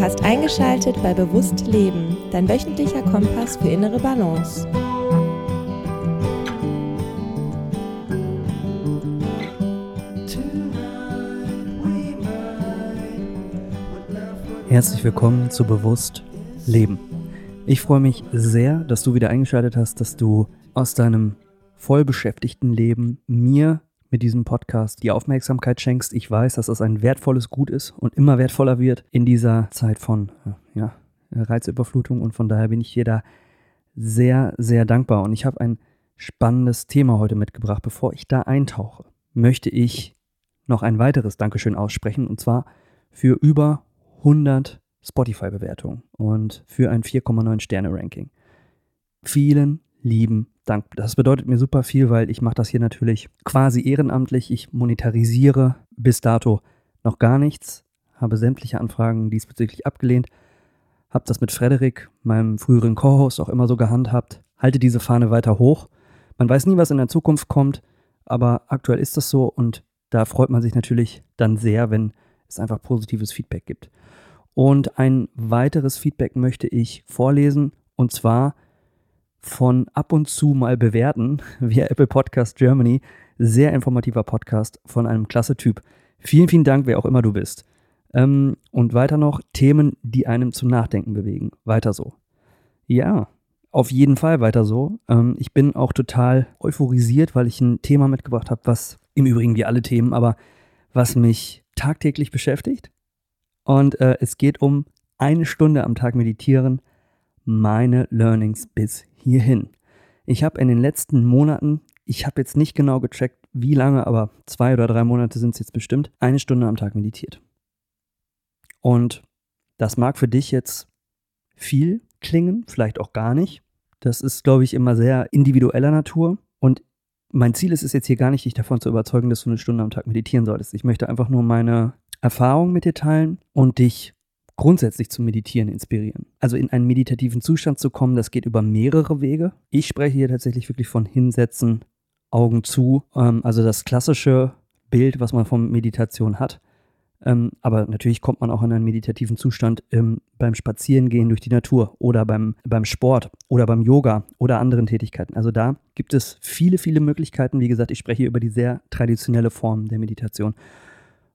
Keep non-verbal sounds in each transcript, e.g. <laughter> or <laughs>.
Du hast eingeschaltet bei Bewusst Leben, dein wöchentlicher Kompass für innere Balance. Herzlich willkommen zu Bewusst Leben. Ich freue mich sehr, dass du wieder eingeschaltet hast, dass du aus deinem vollbeschäftigten Leben mir mit diesem Podcast die Aufmerksamkeit schenkst. Ich weiß, dass das ein wertvolles Gut ist und immer wertvoller wird in dieser Zeit von ja, Reizüberflutung und von daher bin ich dir da sehr, sehr dankbar und ich habe ein spannendes Thema heute mitgebracht. Bevor ich da eintauche, möchte ich noch ein weiteres Dankeschön aussprechen und zwar für über 100 Spotify-Bewertungen und für ein 4,9 Sterne-Ranking. Vielen lieben Dank. Das bedeutet mir super viel, weil ich mache das hier natürlich quasi ehrenamtlich. Ich monetarisiere bis dato noch gar nichts, habe sämtliche Anfragen diesbezüglich abgelehnt, habe das mit Frederik, meinem früheren Co-Host, auch immer so gehandhabt, halte diese Fahne weiter hoch. Man weiß nie, was in der Zukunft kommt, aber aktuell ist das so und da freut man sich natürlich dann sehr, wenn es einfach positives Feedback gibt. Und ein weiteres Feedback möchte ich vorlesen und zwar von ab und zu mal bewerten <laughs> via Apple Podcast Germany. Sehr informativer Podcast von einem klasse Typ. Vielen, vielen Dank, wer auch immer du bist. Ähm, und weiter noch Themen, die einem zum Nachdenken bewegen. Weiter so. Ja, auf jeden Fall weiter so. Ähm, ich bin auch total euphorisiert, weil ich ein Thema mitgebracht habe, was im Übrigen wie alle Themen, aber was mich tagtäglich beschäftigt. Und äh, es geht um eine Stunde am Tag meditieren, meine Learnings bis hierhin. Ich habe in den letzten Monaten, ich habe jetzt nicht genau gecheckt, wie lange, aber zwei oder drei Monate sind es jetzt bestimmt, eine Stunde am Tag meditiert. Und das mag für dich jetzt viel klingen, vielleicht auch gar nicht. Das ist, glaube ich, immer sehr individueller Natur. Und mein Ziel ist es jetzt hier gar nicht, dich davon zu überzeugen, dass du eine Stunde am Tag meditieren solltest. Ich möchte einfach nur meine Erfahrung mit dir teilen und dich grundsätzlich zum Meditieren inspirieren. Also in einen meditativen Zustand zu kommen, das geht über mehrere Wege. Ich spreche hier tatsächlich wirklich von Hinsetzen, Augen zu, ähm, also das klassische Bild, was man von Meditation hat. Ähm, aber natürlich kommt man auch in einen meditativen Zustand ähm, beim Spazierengehen durch die Natur oder beim, beim Sport oder beim Yoga oder anderen Tätigkeiten. Also da gibt es viele, viele Möglichkeiten. Wie gesagt, ich spreche hier über die sehr traditionelle Form der Meditation.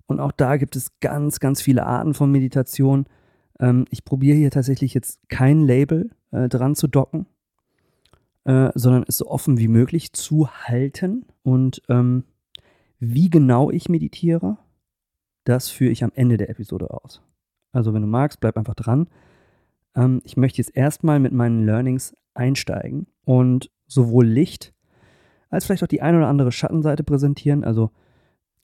Und auch da gibt es ganz, ganz viele Arten von Meditation. Ähm, ich probiere hier tatsächlich jetzt kein Label äh, dran zu docken, äh, sondern es so offen wie möglich zu halten. Und ähm, wie genau ich meditiere, das führe ich am Ende der Episode aus. Also wenn du magst, bleib einfach dran. Ähm, ich möchte jetzt erstmal mit meinen Learnings einsteigen und sowohl Licht als vielleicht auch die ein oder andere Schattenseite präsentieren. Also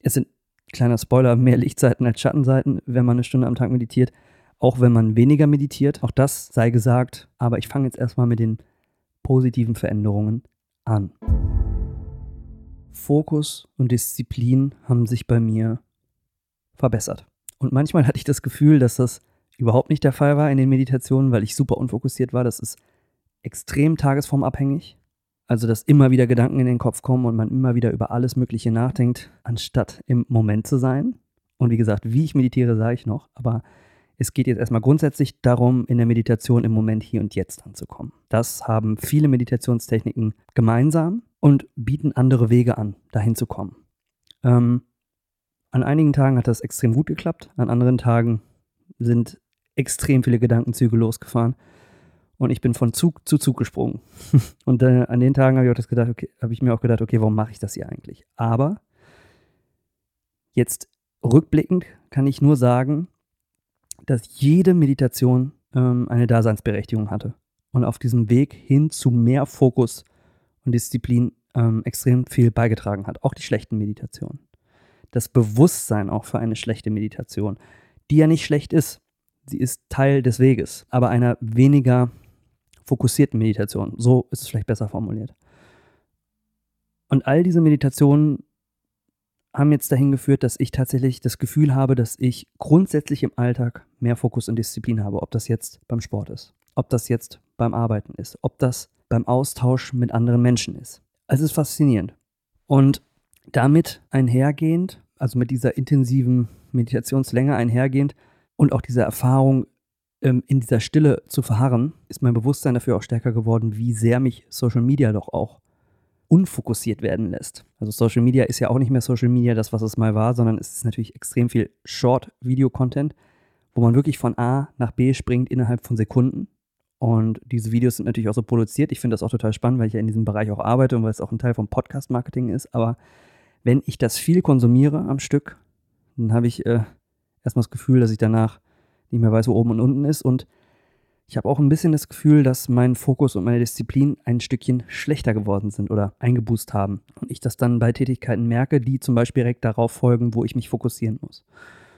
es sind kleiner Spoiler, mehr Lichtseiten als Schattenseiten, wenn man eine Stunde am Tag meditiert, auch wenn man weniger meditiert. Auch das sei gesagt, aber ich fange jetzt erstmal mit den positiven Veränderungen an. Fokus und Disziplin haben sich bei mir verbessert. Und manchmal hatte ich das Gefühl, dass das überhaupt nicht der Fall war in den Meditationen, weil ich super unfokussiert war. Das ist extrem tagesformabhängig. Also, dass immer wieder Gedanken in den Kopf kommen und man immer wieder über alles Mögliche nachdenkt, anstatt im Moment zu sein. Und wie gesagt, wie ich meditiere, sage ich noch, aber es geht jetzt erstmal grundsätzlich darum, in der Meditation im Moment hier und jetzt anzukommen. Das haben viele Meditationstechniken gemeinsam und bieten andere Wege an, dahin zu kommen. Ähm, an einigen Tagen hat das extrem gut geklappt, an anderen Tagen sind extrem viele Gedankenzüge losgefahren und ich bin von Zug zu Zug gesprungen. <laughs> und äh, an den Tagen habe ich, okay, habe ich mir auch gedacht, okay, warum mache ich das hier eigentlich? Aber jetzt rückblickend kann ich nur sagen, dass jede Meditation ähm, eine Daseinsberechtigung hatte und auf diesem Weg hin zu mehr Fokus und Disziplin ähm, extrem viel beigetragen hat. Auch die schlechten Meditationen. Das Bewusstsein auch für eine schlechte Meditation, die ja nicht schlecht ist. Sie ist Teil des Weges, aber einer weniger fokussierten Meditation. So ist es vielleicht besser formuliert. Und all diese Meditationen haben jetzt dahin geführt, dass ich tatsächlich das Gefühl habe, dass ich grundsätzlich im Alltag mehr Fokus und Disziplin habe, ob das jetzt beim Sport ist, ob das jetzt beim Arbeiten ist, ob das beim Austausch mit anderen Menschen ist. Also es ist faszinierend. Und damit einhergehend, also mit dieser intensiven Meditationslänge einhergehend und auch dieser Erfahrung, ähm, in dieser Stille zu verharren, ist mein Bewusstsein dafür auch stärker geworden, wie sehr mich Social Media doch auch unfokussiert werden lässt. Also Social Media ist ja auch nicht mehr Social Media, das, was es mal war, sondern es ist natürlich extrem viel Short-Video-Content, wo man wirklich von A nach B springt innerhalb von Sekunden. Und diese Videos sind natürlich auch so produziert. Ich finde das auch total spannend, weil ich ja in diesem Bereich auch arbeite und weil es auch ein Teil vom Podcast-Marketing ist. Aber wenn ich das viel konsumiere am Stück, dann habe ich äh, erstmal das Gefühl, dass ich danach nicht mehr weiß, wo oben und unten ist. Und ich habe auch ein bisschen das Gefühl, dass mein Fokus und meine Disziplin ein Stückchen schlechter geworden sind oder eingeboost haben. Und ich das dann bei Tätigkeiten merke, die zum Beispiel direkt darauf folgen, wo ich mich fokussieren muss.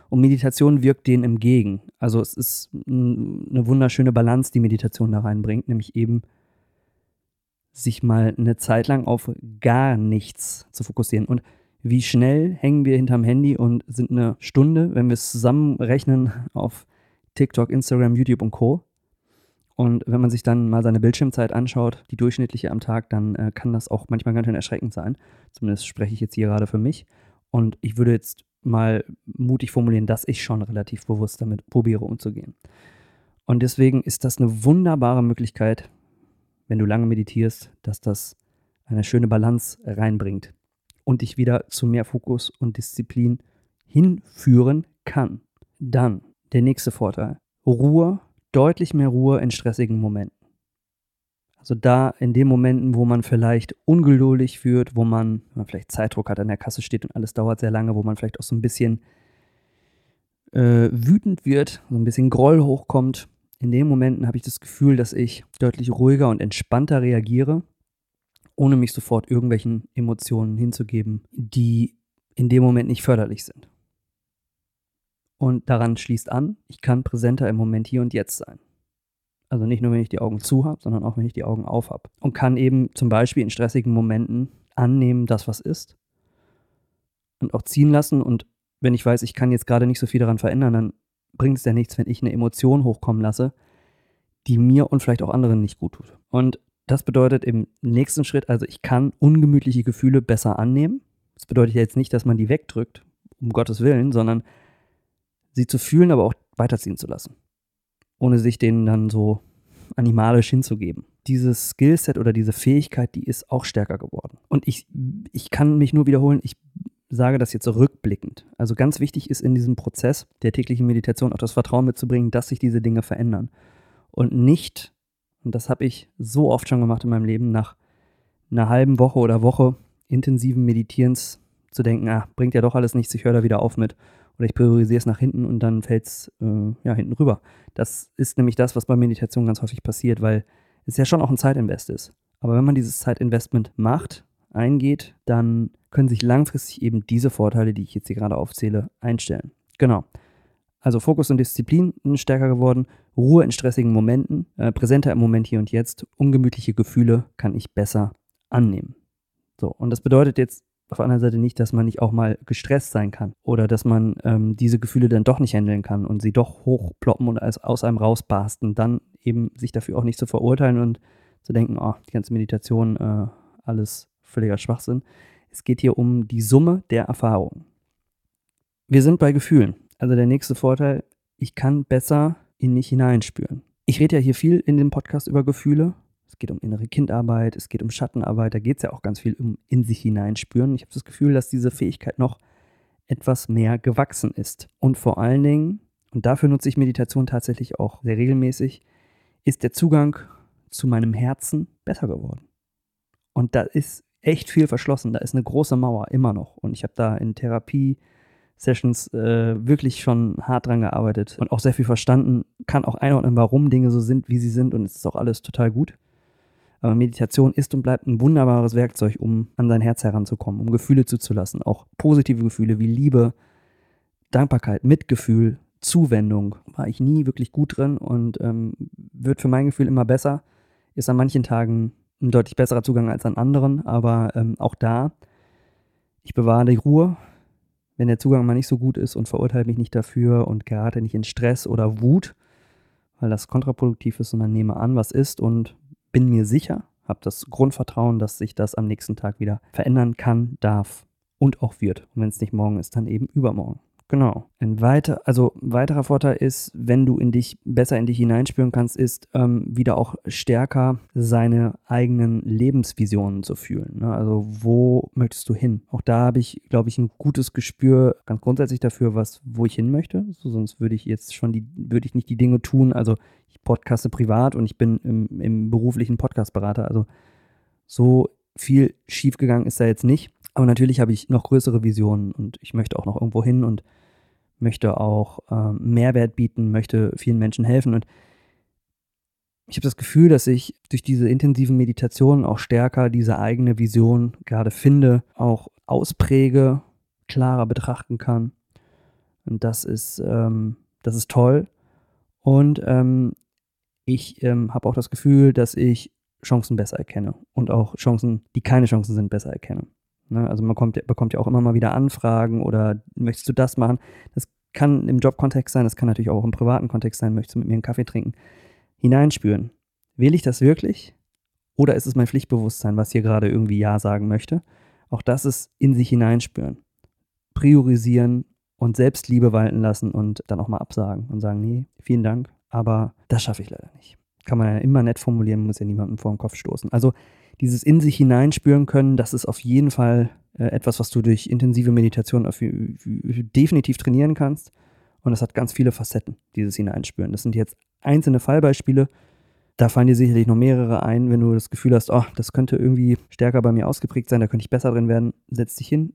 Und Meditation wirkt denen entgegen. Also es ist eine wunderschöne Balance, die Meditation da reinbringt, nämlich eben sich mal eine Zeit lang auf gar nichts zu fokussieren. Und wie schnell hängen wir hinterm Handy und sind eine Stunde, wenn wir es zusammenrechnen, auf TikTok, Instagram, YouTube und Co. Und wenn man sich dann mal seine Bildschirmzeit anschaut, die durchschnittliche am Tag, dann äh, kann das auch manchmal ganz schön erschreckend sein. Zumindest spreche ich jetzt hier gerade für mich. Und ich würde jetzt mal mutig formulieren, dass ich schon relativ bewusst damit probiere umzugehen. Und deswegen ist das eine wunderbare Möglichkeit, wenn du lange meditierst, dass das eine schöne Balance reinbringt und dich wieder zu mehr Fokus und Disziplin hinführen kann. Dann der nächste Vorteil. Ruhe deutlich mehr Ruhe in stressigen Momenten. Also da in den Momenten, wo man vielleicht ungeduldig wird, wo man, man vielleicht Zeitdruck hat, an der Kasse steht und alles dauert sehr lange, wo man vielleicht auch so ein bisschen äh, wütend wird, so ein bisschen Groll hochkommt. In den Momenten habe ich das Gefühl, dass ich deutlich ruhiger und entspannter reagiere, ohne mich sofort irgendwelchen Emotionen hinzugeben, die in dem Moment nicht förderlich sind. Und daran schließt an, ich kann präsenter im Moment hier und jetzt sein. Also nicht nur, wenn ich die Augen zu habe, sondern auch, wenn ich die Augen auf habe. Und kann eben zum Beispiel in stressigen Momenten annehmen, das, was ist. Und auch ziehen lassen. Und wenn ich weiß, ich kann jetzt gerade nicht so viel daran verändern, dann bringt es ja nichts, wenn ich eine Emotion hochkommen lasse, die mir und vielleicht auch anderen nicht gut tut. Und das bedeutet im nächsten Schritt, also ich kann ungemütliche Gefühle besser annehmen. Das bedeutet jetzt nicht, dass man die wegdrückt, um Gottes Willen, sondern sie zu fühlen, aber auch weiterziehen zu lassen. Ohne sich denen dann so animalisch hinzugeben. Dieses Skillset oder diese Fähigkeit, die ist auch stärker geworden. Und ich, ich kann mich nur wiederholen, ich sage das jetzt rückblickend. Also ganz wichtig ist in diesem Prozess der täglichen Meditation auch das Vertrauen mitzubringen, dass sich diese Dinge verändern. Und nicht, und das habe ich so oft schon gemacht in meinem Leben, nach einer halben Woche oder Woche intensiven Meditierens zu denken, ah, bringt ja doch alles nichts, ich höre da wieder auf mit oder ich priorisiere es nach hinten und dann fällt es äh, ja, hinten rüber. Das ist nämlich das, was bei Meditation ganz häufig passiert, weil es ja schon auch ein Zeitinvest ist. Aber wenn man dieses Zeitinvestment macht, eingeht, dann können sich langfristig eben diese Vorteile, die ich jetzt hier gerade aufzähle, einstellen. Genau. Also Fokus und Disziplin stärker geworden, Ruhe in stressigen Momenten, äh, präsenter im Moment hier und jetzt, ungemütliche Gefühle kann ich besser annehmen. So, und das bedeutet jetzt auf der anderen Seite nicht, dass man nicht auch mal gestresst sein kann oder dass man ähm, diese Gefühle dann doch nicht handeln kann und sie doch hochploppen und als, aus einem rausbarsten, dann eben sich dafür auch nicht zu verurteilen und zu denken, oh, die ganze Meditation, äh, alles völliger Schwachsinn. Es geht hier um die Summe der Erfahrungen. Wir sind bei Gefühlen. Also der nächste Vorteil, ich kann besser in mich hineinspüren. Ich rede ja hier viel in dem Podcast über Gefühle es geht um innere Kindarbeit, es geht um Schattenarbeit, da geht es ja auch ganz viel um in sich hineinspüren. Ich habe das Gefühl, dass diese Fähigkeit noch etwas mehr gewachsen ist. Und vor allen Dingen, und dafür nutze ich Meditation tatsächlich auch sehr regelmäßig, ist der Zugang zu meinem Herzen besser geworden. Und da ist echt viel verschlossen, da ist eine große Mauer immer noch. Und ich habe da in Therapie Sessions äh, wirklich schon hart dran gearbeitet und auch sehr viel verstanden, kann auch einordnen, warum Dinge so sind, wie sie sind und es ist auch alles total gut. Aber Meditation ist und bleibt ein wunderbares Werkzeug, um an sein Herz heranzukommen, um Gefühle zuzulassen. Auch positive Gefühle wie Liebe, Dankbarkeit, Mitgefühl, Zuwendung war ich nie wirklich gut drin und ähm, wird für mein Gefühl immer besser. Ist an manchen Tagen ein deutlich besserer Zugang als an anderen, aber ähm, auch da, ich bewahre die Ruhe, wenn der Zugang mal nicht so gut ist und verurteile mich nicht dafür und gerate nicht in Stress oder Wut, weil das kontraproduktiv ist, sondern nehme an, was ist und bin mir sicher, habe das Grundvertrauen, dass sich das am nächsten Tag wieder verändern kann, darf und auch wird. Und wenn es nicht morgen ist, dann eben übermorgen. Genau. Ein weiter, also weiterer Vorteil ist, wenn du in dich besser in dich hineinspüren kannst, ist ähm, wieder auch stärker seine eigenen Lebensvisionen zu fühlen. Ne? Also wo möchtest du hin? Auch da habe ich, glaube ich, ein gutes Gespür ganz grundsätzlich dafür, was, wo ich hin möchte. So, sonst würde ich jetzt schon die, würde ich nicht die Dinge tun. Also ich podcaste privat und ich bin im, im beruflichen Podcastberater. Also so viel schiefgegangen ist da jetzt nicht. Aber natürlich habe ich noch größere Visionen und ich möchte auch noch irgendwo hin und möchte auch ähm, Mehrwert bieten, möchte vielen Menschen helfen. Und ich habe das Gefühl, dass ich durch diese intensiven Meditationen auch stärker diese eigene Vision gerade finde, auch auspräge, klarer betrachten kann. Und das ist, ähm, das ist toll. Und ähm, ich ähm, habe auch das Gefühl, dass ich Chancen besser erkenne und auch Chancen, die keine Chancen sind, besser erkenne. Ne? Also man kommt, bekommt ja auch immer mal wieder Anfragen oder möchtest du das machen? Das kann im Jobkontext sein, das kann natürlich auch im privaten Kontext sein, möchtest du mit mir einen Kaffee trinken, hineinspüren. Will ich das wirklich? Oder ist es mein Pflichtbewusstsein, was hier gerade irgendwie Ja sagen möchte? Auch das ist in sich hineinspüren. Priorisieren und Selbstliebe walten lassen und dann auch mal absagen und sagen, nee, vielen Dank, aber das schaffe ich leider nicht. Kann man ja immer nett formulieren, muss ja niemandem vor den Kopf stoßen. Also dieses in sich hineinspüren können, das ist auf jeden Fall äh, etwas, was du durch intensive Meditation auf, definitiv trainieren kannst. Und das hat ganz viele Facetten, dieses Hineinspüren. Das sind jetzt einzelne Fallbeispiele. Da fallen dir sicherlich noch mehrere ein, wenn du das Gefühl hast, oh, das könnte irgendwie stärker bei mir ausgeprägt sein, da könnte ich besser drin werden. Setz dich hin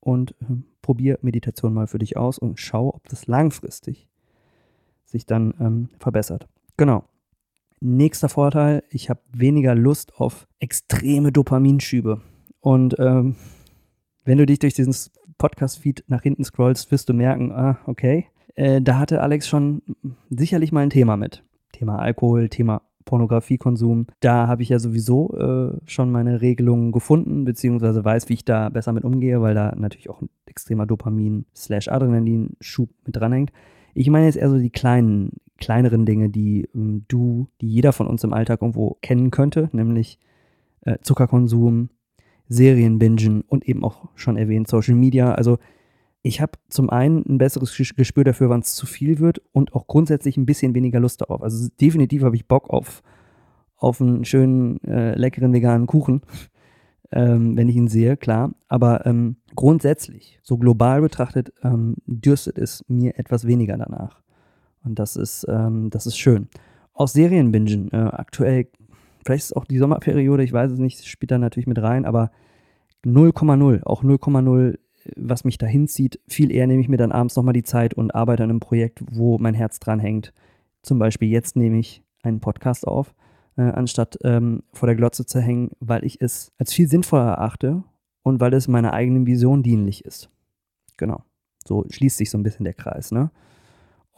und äh, probier Meditation mal für dich aus und schau, ob das langfristig sich dann ähm, verbessert. Genau. Nächster Vorteil, ich habe weniger Lust auf extreme Dopaminschübe. Und ähm, wenn du dich durch diesen Podcast-Feed nach hinten scrollst, wirst du merken, ah, okay, äh, da hatte Alex schon sicherlich mal ein Thema mit. Thema Alkohol, Thema Pornografiekonsum. Da habe ich ja sowieso äh, schon meine Regelungen gefunden, beziehungsweise weiß, wie ich da besser mit umgehe, weil da natürlich auch ein extremer Dopamin-Adrenalin-Schub mit dranhängt. Ich meine jetzt eher so die kleinen kleineren Dinge, die ähm, du, die jeder von uns im Alltag irgendwo kennen könnte, nämlich äh, Zuckerkonsum, Serienbingen und eben auch schon erwähnt Social Media. Also ich habe zum einen ein besseres Gespür dafür, wann es zu viel wird und auch grundsätzlich ein bisschen weniger Lust darauf. Also definitiv habe ich Bock auf, auf einen schönen, äh, leckeren veganen Kuchen, <laughs> ähm, wenn ich ihn sehe, klar. Aber ähm, grundsätzlich, so global betrachtet, ähm, dürstet es mir etwas weniger danach. Und das ist, ähm, das ist schön. Auch Serienbingen. Äh, aktuell, vielleicht ist auch die Sommerperiode, ich weiß es nicht, spielt da natürlich mit rein, aber 0,0, auch 0,0, was mich da hinzieht. Viel eher nehme ich mir dann abends nochmal die Zeit und arbeite an einem Projekt, wo mein Herz dran hängt. Zum Beispiel jetzt nehme ich einen Podcast auf, äh, anstatt ähm, vor der Glotze zu hängen, weil ich es als viel sinnvoller erachte und weil es meiner eigenen Vision dienlich ist. Genau. So schließt sich so ein bisschen der Kreis, ne?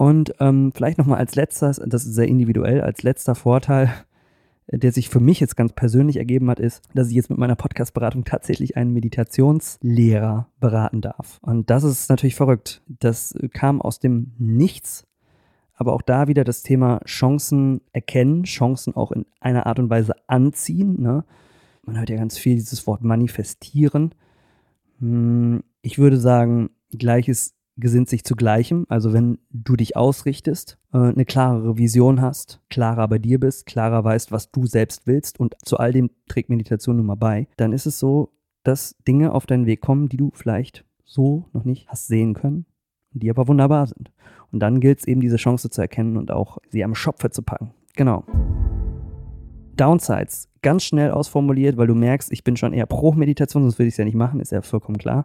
Und ähm, vielleicht nochmal als letztes, das ist sehr individuell, als letzter Vorteil, der sich für mich jetzt ganz persönlich ergeben hat, ist, dass ich jetzt mit meiner Podcast-Beratung tatsächlich einen Meditationslehrer beraten darf. Und das ist natürlich verrückt. Das kam aus dem Nichts. Aber auch da wieder das Thema Chancen erkennen, Chancen auch in einer Art und Weise anziehen. Ne? Man hört ja ganz viel dieses Wort manifestieren. Hm, ich würde sagen, gleiches gesinnt sich zu Gleichem. Also wenn du dich ausrichtest, äh, eine klarere Vision hast, klarer bei dir bist, klarer weißt, was du selbst willst und zu all dem trägt Meditation nun mal bei, dann ist es so, dass Dinge auf deinen Weg kommen, die du vielleicht so noch nicht hast sehen können, die aber wunderbar sind. Und dann gilt es eben, diese Chance zu erkennen und auch sie am Schopfe zu packen. Genau. Downsides, ganz schnell ausformuliert, weil du merkst, ich bin schon eher pro Meditation, sonst würde ich es ja nicht machen, ist ja vollkommen klar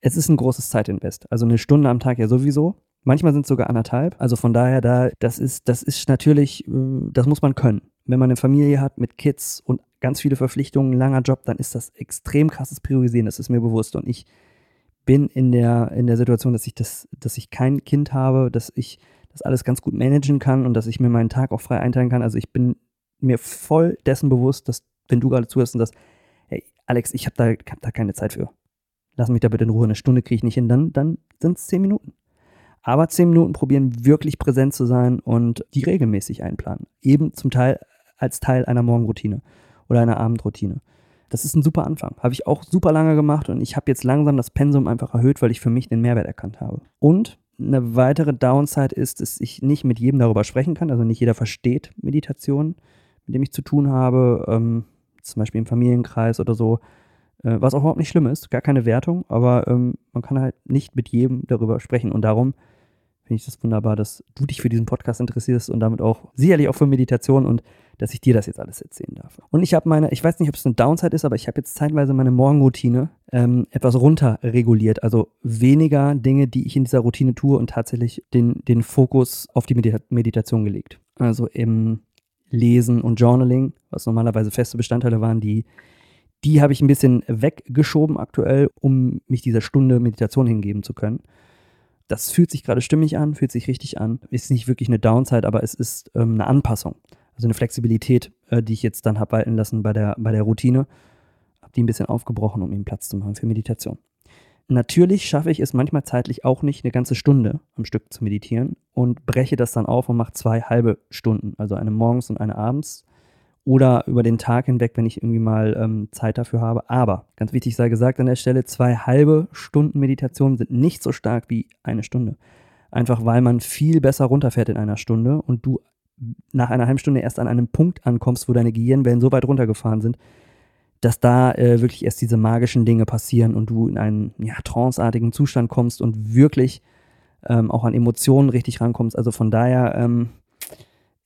es ist ein großes Zeitinvest. Also eine Stunde am Tag ja sowieso. Manchmal sind es sogar anderthalb. Also von daher, da, das ist, das ist natürlich, äh, das muss man können. Wenn man eine Familie hat mit Kids und ganz viele Verpflichtungen, langer Job, dann ist das extrem krasses Priorisieren, das ist mir bewusst. Und ich bin in der, in der Situation, dass ich das, dass ich kein Kind habe, dass ich das alles ganz gut managen kann und dass ich mir meinen Tag auch frei einteilen kann. Also ich bin mir voll dessen bewusst, dass, wenn du gerade zuhörst und das, hey, Alex, ich habe da, hab da keine Zeit für lass mich da bitte in Ruhe, eine Stunde kriege ich nicht hin, dann, dann sind es zehn Minuten. Aber zehn Minuten probieren, wirklich präsent zu sein und die regelmäßig einplanen. Eben zum Teil als Teil einer Morgenroutine oder einer Abendroutine. Das ist ein super Anfang. Habe ich auch super lange gemacht und ich habe jetzt langsam das Pensum einfach erhöht, weil ich für mich den Mehrwert erkannt habe. Und eine weitere Downside ist, dass ich nicht mit jedem darüber sprechen kann. Also nicht jeder versteht Meditation, mit dem ich zu tun habe. Ähm, zum Beispiel im Familienkreis oder so. Äh, was auch überhaupt nicht schlimm ist, gar keine Wertung, aber ähm, man kann halt nicht mit jedem darüber sprechen. Und darum finde ich das wunderbar, dass du dich für diesen Podcast interessierst und damit auch sicherlich auch für Meditation und dass ich dir das jetzt alles erzählen darf. Und ich habe meine, ich weiß nicht, ob es eine Downside ist, aber ich habe jetzt zeitweise meine Morgenroutine ähm, etwas runter reguliert. Also weniger Dinge, die ich in dieser Routine tue und tatsächlich den, den Fokus auf die Medita Meditation gelegt. Also im Lesen und Journaling, was normalerweise feste Bestandteile waren, die die habe ich ein bisschen weggeschoben aktuell, um mich dieser Stunde Meditation hingeben zu können. Das fühlt sich gerade stimmig an, fühlt sich richtig an. Ist nicht wirklich eine Downside, aber es ist ähm, eine Anpassung. Also eine Flexibilität, äh, die ich jetzt dann habe walten lassen bei der, bei der Routine. Habe die ein bisschen aufgebrochen, um ihm Platz zu machen für Meditation. Natürlich schaffe ich es manchmal zeitlich auch nicht, eine ganze Stunde am Stück zu meditieren und breche das dann auf und mache zwei halbe Stunden, also eine morgens und eine abends oder über den Tag hinweg, wenn ich irgendwie mal ähm, Zeit dafür habe. Aber ganz wichtig sei gesagt an der Stelle, zwei halbe Stunden Meditation sind nicht so stark wie eine Stunde. Einfach weil man viel besser runterfährt in einer Stunde und du nach einer halben Stunde erst an einem Punkt ankommst, wo deine Gehirnwellen so weit runtergefahren sind, dass da äh, wirklich erst diese magischen Dinge passieren und du in einen ja, tranceartigen Zustand kommst und wirklich ähm, auch an Emotionen richtig rankommst. Also von daher, ähm,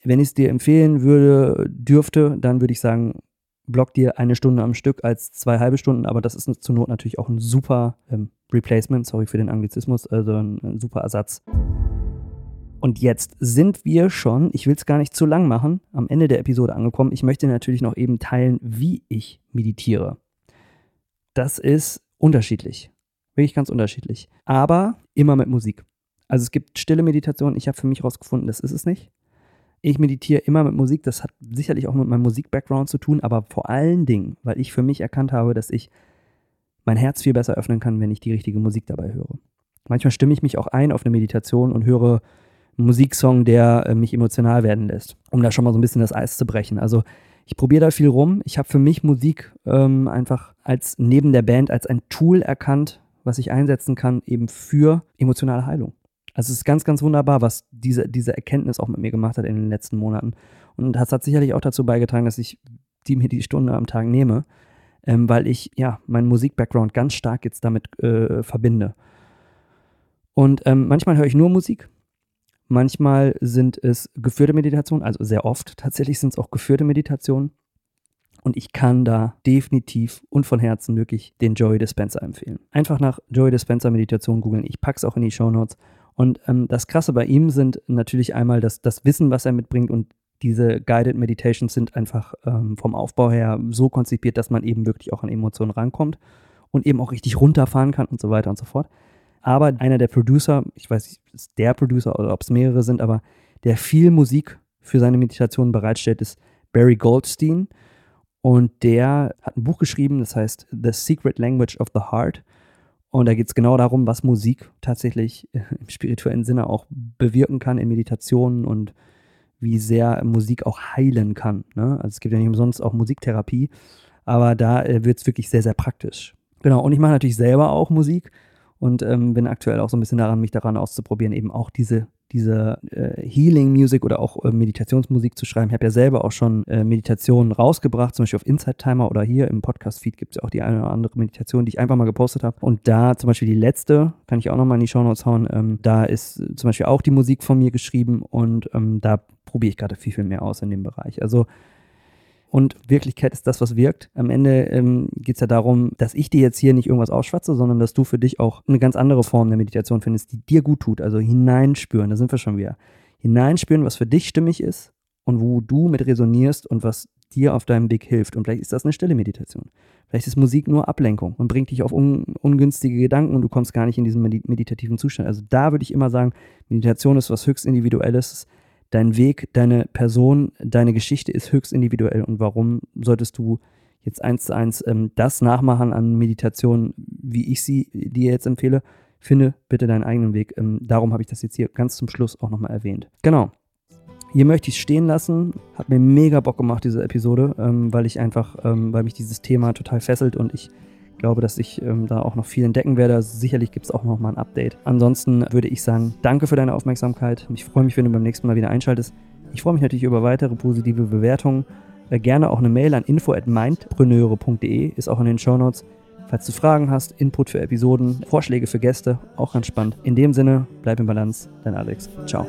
wenn ich es dir empfehlen würde, dürfte, dann würde ich sagen, block dir eine Stunde am Stück als zwei halbe Stunden, aber das ist zur Not natürlich auch ein super ähm, Replacement, sorry für den Anglizismus, also ein, ein super Ersatz. Und jetzt sind wir schon, ich will es gar nicht zu lang machen, am Ende der Episode angekommen. Ich möchte natürlich noch eben teilen, wie ich meditiere. Das ist unterschiedlich. Wirklich ganz unterschiedlich. Aber immer mit Musik. Also es gibt stille Meditation. Ich habe für mich herausgefunden, das ist es nicht. Ich meditiere immer mit Musik. Das hat sicherlich auch mit meinem Musik-Background zu tun, aber vor allen Dingen, weil ich für mich erkannt habe, dass ich mein Herz viel besser öffnen kann, wenn ich die richtige Musik dabei höre. Manchmal stimme ich mich auch ein auf eine Meditation und höre einen Musiksong, der äh, mich emotional werden lässt, um da schon mal so ein bisschen das Eis zu brechen. Also ich probiere da viel rum. Ich habe für mich Musik ähm, einfach als neben der Band als ein Tool erkannt, was ich einsetzen kann, eben für emotionale Heilung. Also es ist ganz, ganz wunderbar, was diese, diese Erkenntnis auch mit mir gemacht hat in den letzten Monaten. Und das hat sicherlich auch dazu beigetragen, dass ich die mir die Stunde am Tag nehme, ähm, weil ich ja meinen Musik-Background ganz stark jetzt damit äh, verbinde. Und ähm, manchmal höre ich nur Musik. Manchmal sind es geführte Meditationen, also sehr oft tatsächlich sind es auch geführte Meditationen. Und ich kann da definitiv und von Herzen wirklich den Joey Dispenser empfehlen. Einfach nach Joey Dispenser Meditation googeln. Ich packe es auch in die Show Notes. Und ähm, das Krasse bei ihm sind natürlich einmal das, das Wissen, was er mitbringt und diese Guided Meditations sind einfach ähm, vom Aufbau her so konzipiert, dass man eben wirklich auch an Emotionen rankommt und eben auch richtig runterfahren kann und so weiter und so fort. Aber einer der Producer, ich weiß nicht, es der Producer oder ob es mehrere sind, aber der viel Musik für seine Meditationen bereitstellt, ist Barry Goldstein. Und der hat ein Buch geschrieben, das heißt The Secret Language of the Heart. Und da geht es genau darum, was Musik tatsächlich im spirituellen Sinne auch bewirken kann in Meditationen und wie sehr Musik auch heilen kann. Ne? Also es gibt ja nicht umsonst auch Musiktherapie, aber da äh, wird es wirklich sehr, sehr praktisch. Genau, und ich mache natürlich selber auch Musik und ähm, bin aktuell auch so ein bisschen daran, mich daran auszuprobieren, eben auch diese diese äh, Healing Music oder auch äh, Meditationsmusik zu schreiben. Ich habe ja selber auch schon äh, Meditationen rausgebracht, zum Beispiel auf Inside Timer oder hier im Podcast-Feed gibt es ja auch die eine oder andere Meditation, die ich einfach mal gepostet habe. Und da zum Beispiel die letzte, kann ich auch nochmal in die Show Notes hauen, ähm, da ist zum Beispiel auch die Musik von mir geschrieben und ähm, da probiere ich gerade viel, viel mehr aus in dem Bereich. Also und Wirklichkeit ist das, was wirkt. Am Ende ähm, geht es ja darum, dass ich dir jetzt hier nicht irgendwas ausschwatze, sondern dass du für dich auch eine ganz andere Form der Meditation findest, die dir gut tut. Also hineinspüren, da sind wir schon wieder. Hineinspüren, was für dich stimmig ist und wo du mit resonierst und was dir auf deinem Weg hilft. Und vielleicht ist das eine stille Meditation. Vielleicht ist Musik nur Ablenkung und bringt dich auf un ungünstige Gedanken und du kommst gar nicht in diesen meditativen Zustand. Also da würde ich immer sagen, Meditation ist was höchst Individuelles dein Weg, deine Person, deine Geschichte ist höchst individuell. Und warum solltest du jetzt eins zu eins ähm, das nachmachen an Meditation, wie ich sie dir jetzt empfehle? Finde bitte deinen eigenen Weg. Ähm, darum habe ich das jetzt hier ganz zum Schluss auch nochmal erwähnt. Genau. Hier möchte ich es stehen lassen. Hat mir mega Bock gemacht, diese Episode, ähm, weil ich einfach, ähm, weil mich dieses Thema total fesselt und ich glaube, dass ich ähm, da auch noch viel entdecken werde. Also sicherlich gibt es auch noch mal ein Update. Ansonsten würde ich sagen, danke für deine Aufmerksamkeit. Ich freue mich, wenn du beim nächsten Mal wieder einschaltest. Ich freue mich natürlich über weitere positive Bewertungen. Äh, gerne auch eine Mail an info@mindpreneure.de ist auch in den Show Notes. Falls du Fragen hast, Input für Episoden, Vorschläge für Gäste, auch ganz spannend. In dem Sinne, bleib in Balance, dein Alex. Ciao.